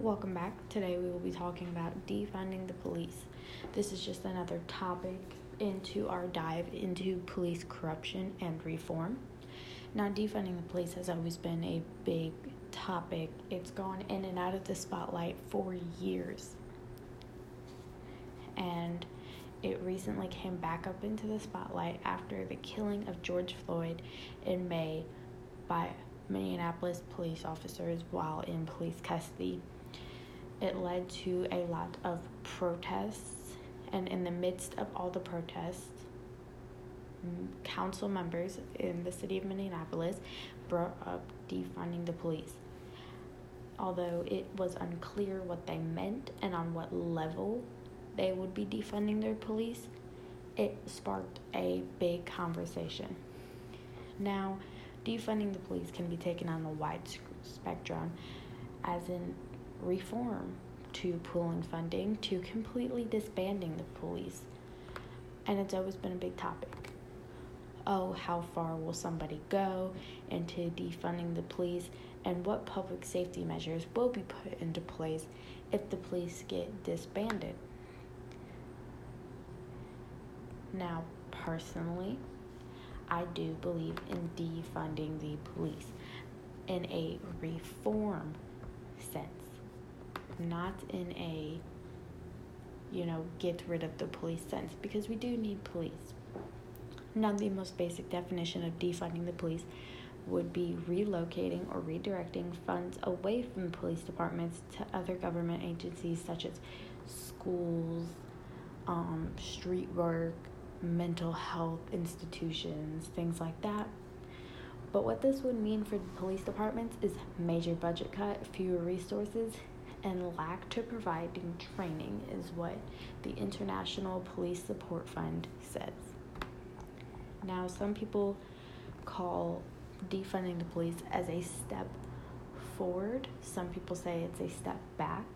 Welcome back. Today we will be talking about defunding the police. This is just another topic into our dive into police corruption and reform. Now, defunding the police has always been a big topic, it's gone in and out of the spotlight for years. And it recently came back up into the spotlight after the killing of George Floyd in May by Minneapolis police officers while in police custody. It led to a lot of protests, and in the midst of all the protests, council members in the city of Minneapolis brought up defunding the police. Although it was unclear what they meant and on what level they would be defunding their police, it sparked a big conversation. Now, defunding the police can be taken on a wide spectrum, as in reform to pooling funding to completely disbanding the police. And it's always been a big topic. Oh, how far will somebody go into defunding the police, and what public safety measures will be put into place if the police get disbanded? Now, personally, I do believe in defunding the police in a reform not in a, you know, get rid of the police sense, because we do need police. Now, the most basic definition of defunding the police would be relocating or redirecting funds away from police departments to other government agencies such as schools, um, street work, mental health institutions, things like that. But what this would mean for police departments is major budget cut, fewer resources, and lack to providing training, is what the International Police Support Fund says. Now, some people call defunding the police as a step forward, some people say it's a step back,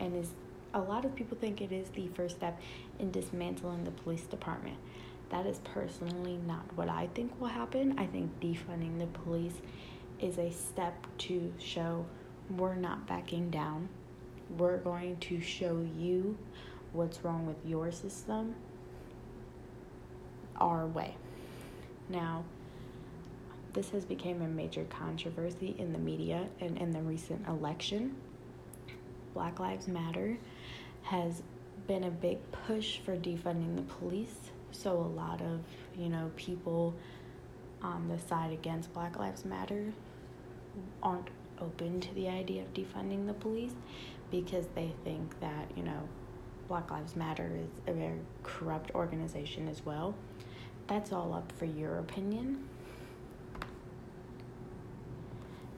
and is a lot of people think it is the first step in dismantling the police department. That is personally not what I think will happen. I think defunding the police is a step to show we're not backing down. We're going to show you what's wrong with your system our way. Now, this has become a major controversy in the media and in the recent election. Black Lives Matter has been a big push for defunding the police. So a lot of, you know, people on the side against Black Lives Matter aren't open to the idea of defunding the police because they think that, you know, Black Lives Matter is a very corrupt organization as well. That's all up for your opinion.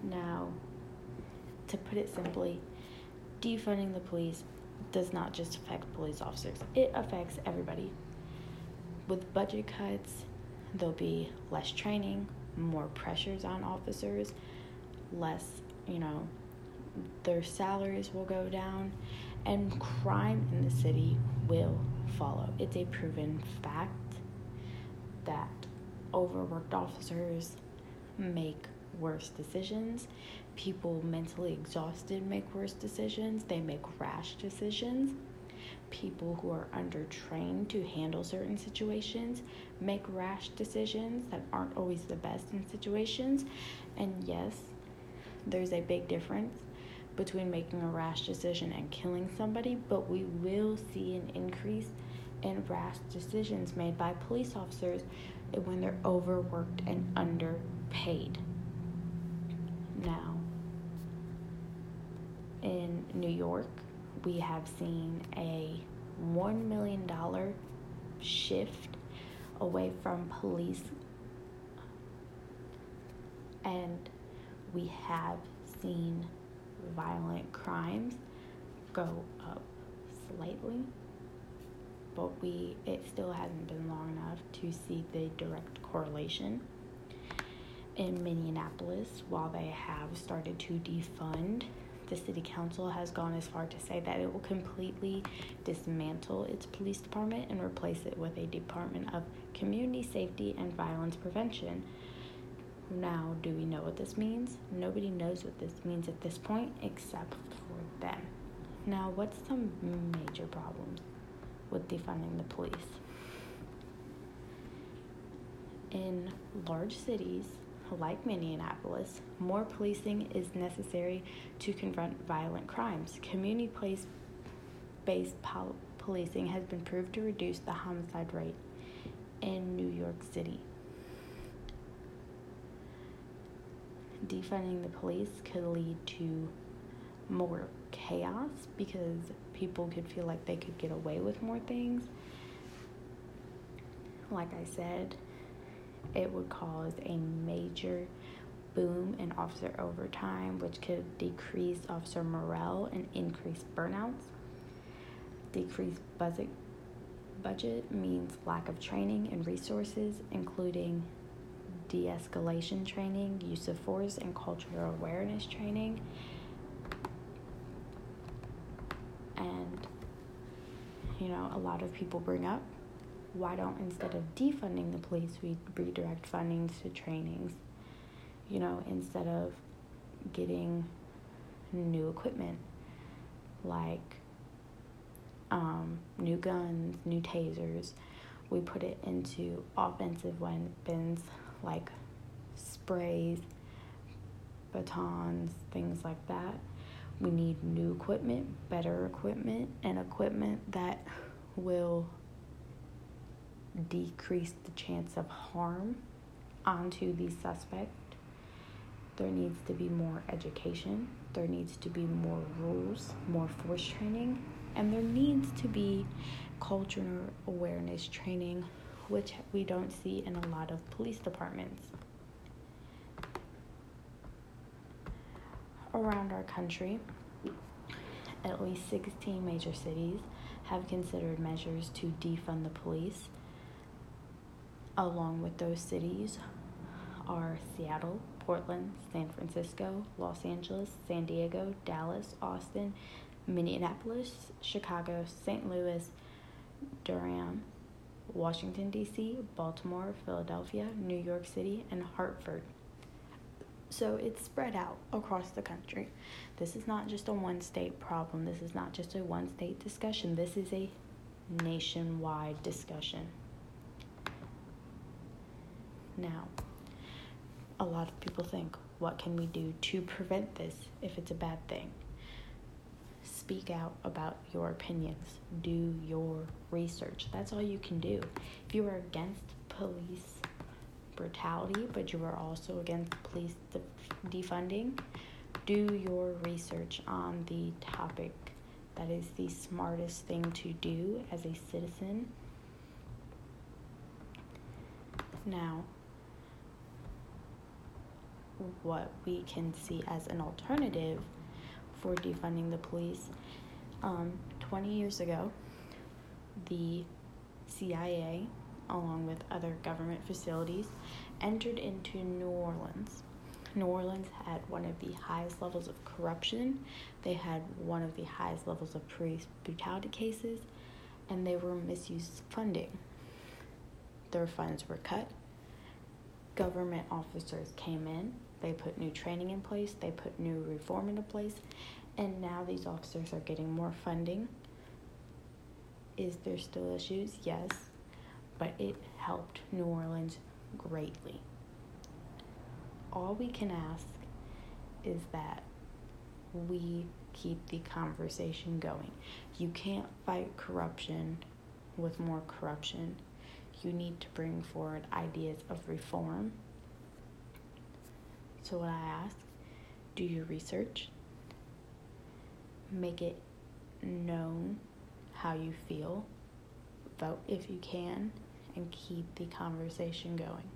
Now, to put it simply, defunding the police does not just affect police officers, it affects everybody. With budget cuts, there'll be less training, more pressures on officers, less, you know, their salaries will go down, and crime in the city will follow. It's a proven fact that overworked officers make worse decisions people mentally exhausted make worse decisions, they make rash decisions. People who are undertrained to handle certain situations make rash decisions that aren't always the best in situations. And yes, there's a big difference between making a rash decision and killing somebody, but we will see an increase in rash decisions made by police officers when they're overworked and underpaid. Now, in New York, we have seen a $1 million shift away from police, and we have seen violent crimes go up slightly but we it still hasn't been long enough to see the direct correlation in Minneapolis while they have started to defund the city council has gone as far to say that it will completely dismantle its police department and replace it with a department of community safety and violence prevention. Now, do we know what this means? Nobody knows what this means at this point except for them. Now, what's some major problems with defunding the police? In large cities like Minneapolis, more policing is necessary to confront violent crimes. Community place based pol- policing has been proved to reduce the homicide rate in New York City. Defunding the police could lead to more chaos because people could feel like they could get away with more things. Like I said, it would cause a major boom in officer overtime, which could decrease officer morale and increase burnouts. Decreased budget budget means lack of training and resources, including de escalation training, use of force, and cultural awareness training. And, you know, a lot of people bring up why don't, instead of defunding the police, we redirect funding to trainings? You know, instead of getting new equipment like um, new guns, new tasers. We put it into offensive weapons like sprays, batons, things like that. We need new equipment, better equipment, and equipment that will decrease the chance of harm onto the suspect. There needs to be more education. There needs to be more rules, more force training, and there needs to be cultural awareness training, which we don't see in a lot of police departments. Around our country, at least 16 major cities have considered measures to defund the police. Along with those cities are Seattle, Portland, San Francisco, Los Angeles, San Diego, Dallas, Austin, Minneapolis, Chicago, St. Louis, Durham, Washington, D.C., Baltimore, Philadelphia, New York City, and Hartford. So it's spread out across the country. This is not just a one state problem. This is not just a one state discussion. This is a nationwide discussion. Now, a lot of people think, what can we do to prevent this if it's a bad thing? Speak out about your opinions. Do your research. That's all you can do. If you are against police brutality, but you are also against police defunding, do your research on the topic. That is the smartest thing to do as a citizen. Now, what we can see as an alternative for defunding the police. Um, 20 years ago, the CIA, along with other government facilities, entered into New Orleans. New Orleans had one of the highest levels of corruption, they had one of the highest levels of police brutality cases, and they were misused funding. Their funds were cut. Government officers came in they put new training in place, they put new reform into place, and now these officers are getting more funding. Is there still issues? Yes, but it helped New Orleans greatly. All we can ask is that we keep the conversation going. You can't fight corruption with more corruption. You need to bring forward ideas of reform so, what I ask do your research, make it known how you feel, vote if you can, and keep the conversation going.